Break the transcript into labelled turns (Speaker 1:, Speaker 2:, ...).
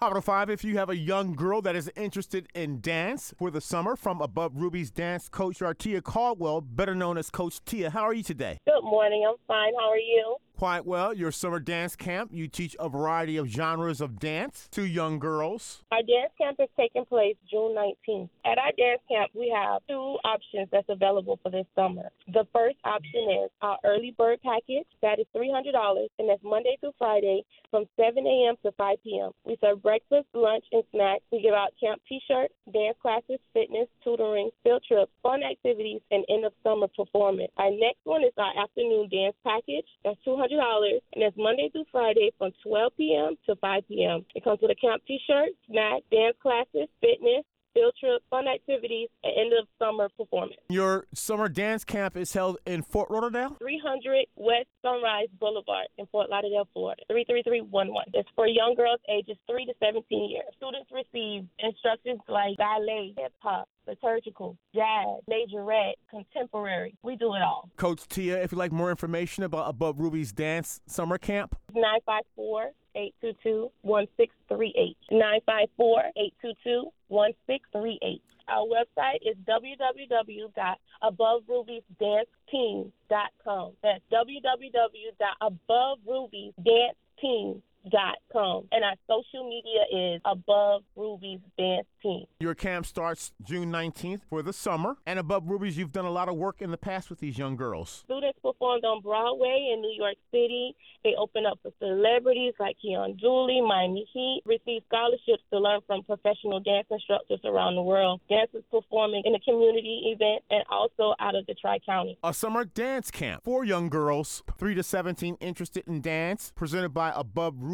Speaker 1: Hot Auto 5, if you have a young girl that is interested in dance for the summer from Above Rubies dance coach Artia Coldwell, better known as Coach Tia. How are you today?
Speaker 2: Good morning. I'm fine. How are you?
Speaker 1: Quite well. Your summer dance camp, you teach a variety of genres of dance to young girls.
Speaker 2: Our dance camp is taking place June 19th. At our dance camp, we have two options that's available for this summer. The first option is our early bird package. That is $300, and that's Monday through Friday from 7 a.m. to 5 p.m. We serve breakfast, lunch, and snacks. We give out camp t-shirts, dance classes, fitness, tutoring, field trips, fun activities, and end of summer performance. Our next one is our afternoon dance package. That's $200 $100, and it's Monday through Friday from 12 p.m. to 5 p.m. It comes with a camp T-shirt, snack, dance classes, fitness, field trip, fun activities, and end of summer performance.
Speaker 1: Your summer dance camp is held in Fort Lauderdale?
Speaker 2: 300 West Sunrise Boulevard in Fort Lauderdale, Florida. 33311. It's for young girls ages 3 to 17 years. Students receive instructions like ballet, hip hop, liturgical, jazz, majorette, contemporary. We do it all.
Speaker 1: Coach Tia, if you'd like more information about Above Rubies Dance Summer Camp,
Speaker 2: 954 822 1638. 954 822 1638. Our website is www.aboverubiesdanceteam.com. That's www.aboverubiesdanceteam.com com. And our social media is Above Rubies Dance Team.
Speaker 1: Your camp starts June 19th for the summer. And Above Rubies, you've done a lot of work in the past with these young girls.
Speaker 2: Students performed on Broadway in New York City. They opened up for celebrities like Keon Dooley, Miami Heat, received scholarships to learn from professional dance instructors around the world. Dancers performing in a community event and also out of the Tri County.
Speaker 1: A summer dance camp for young girls, 3 to 17 interested in dance, presented by Above Rubies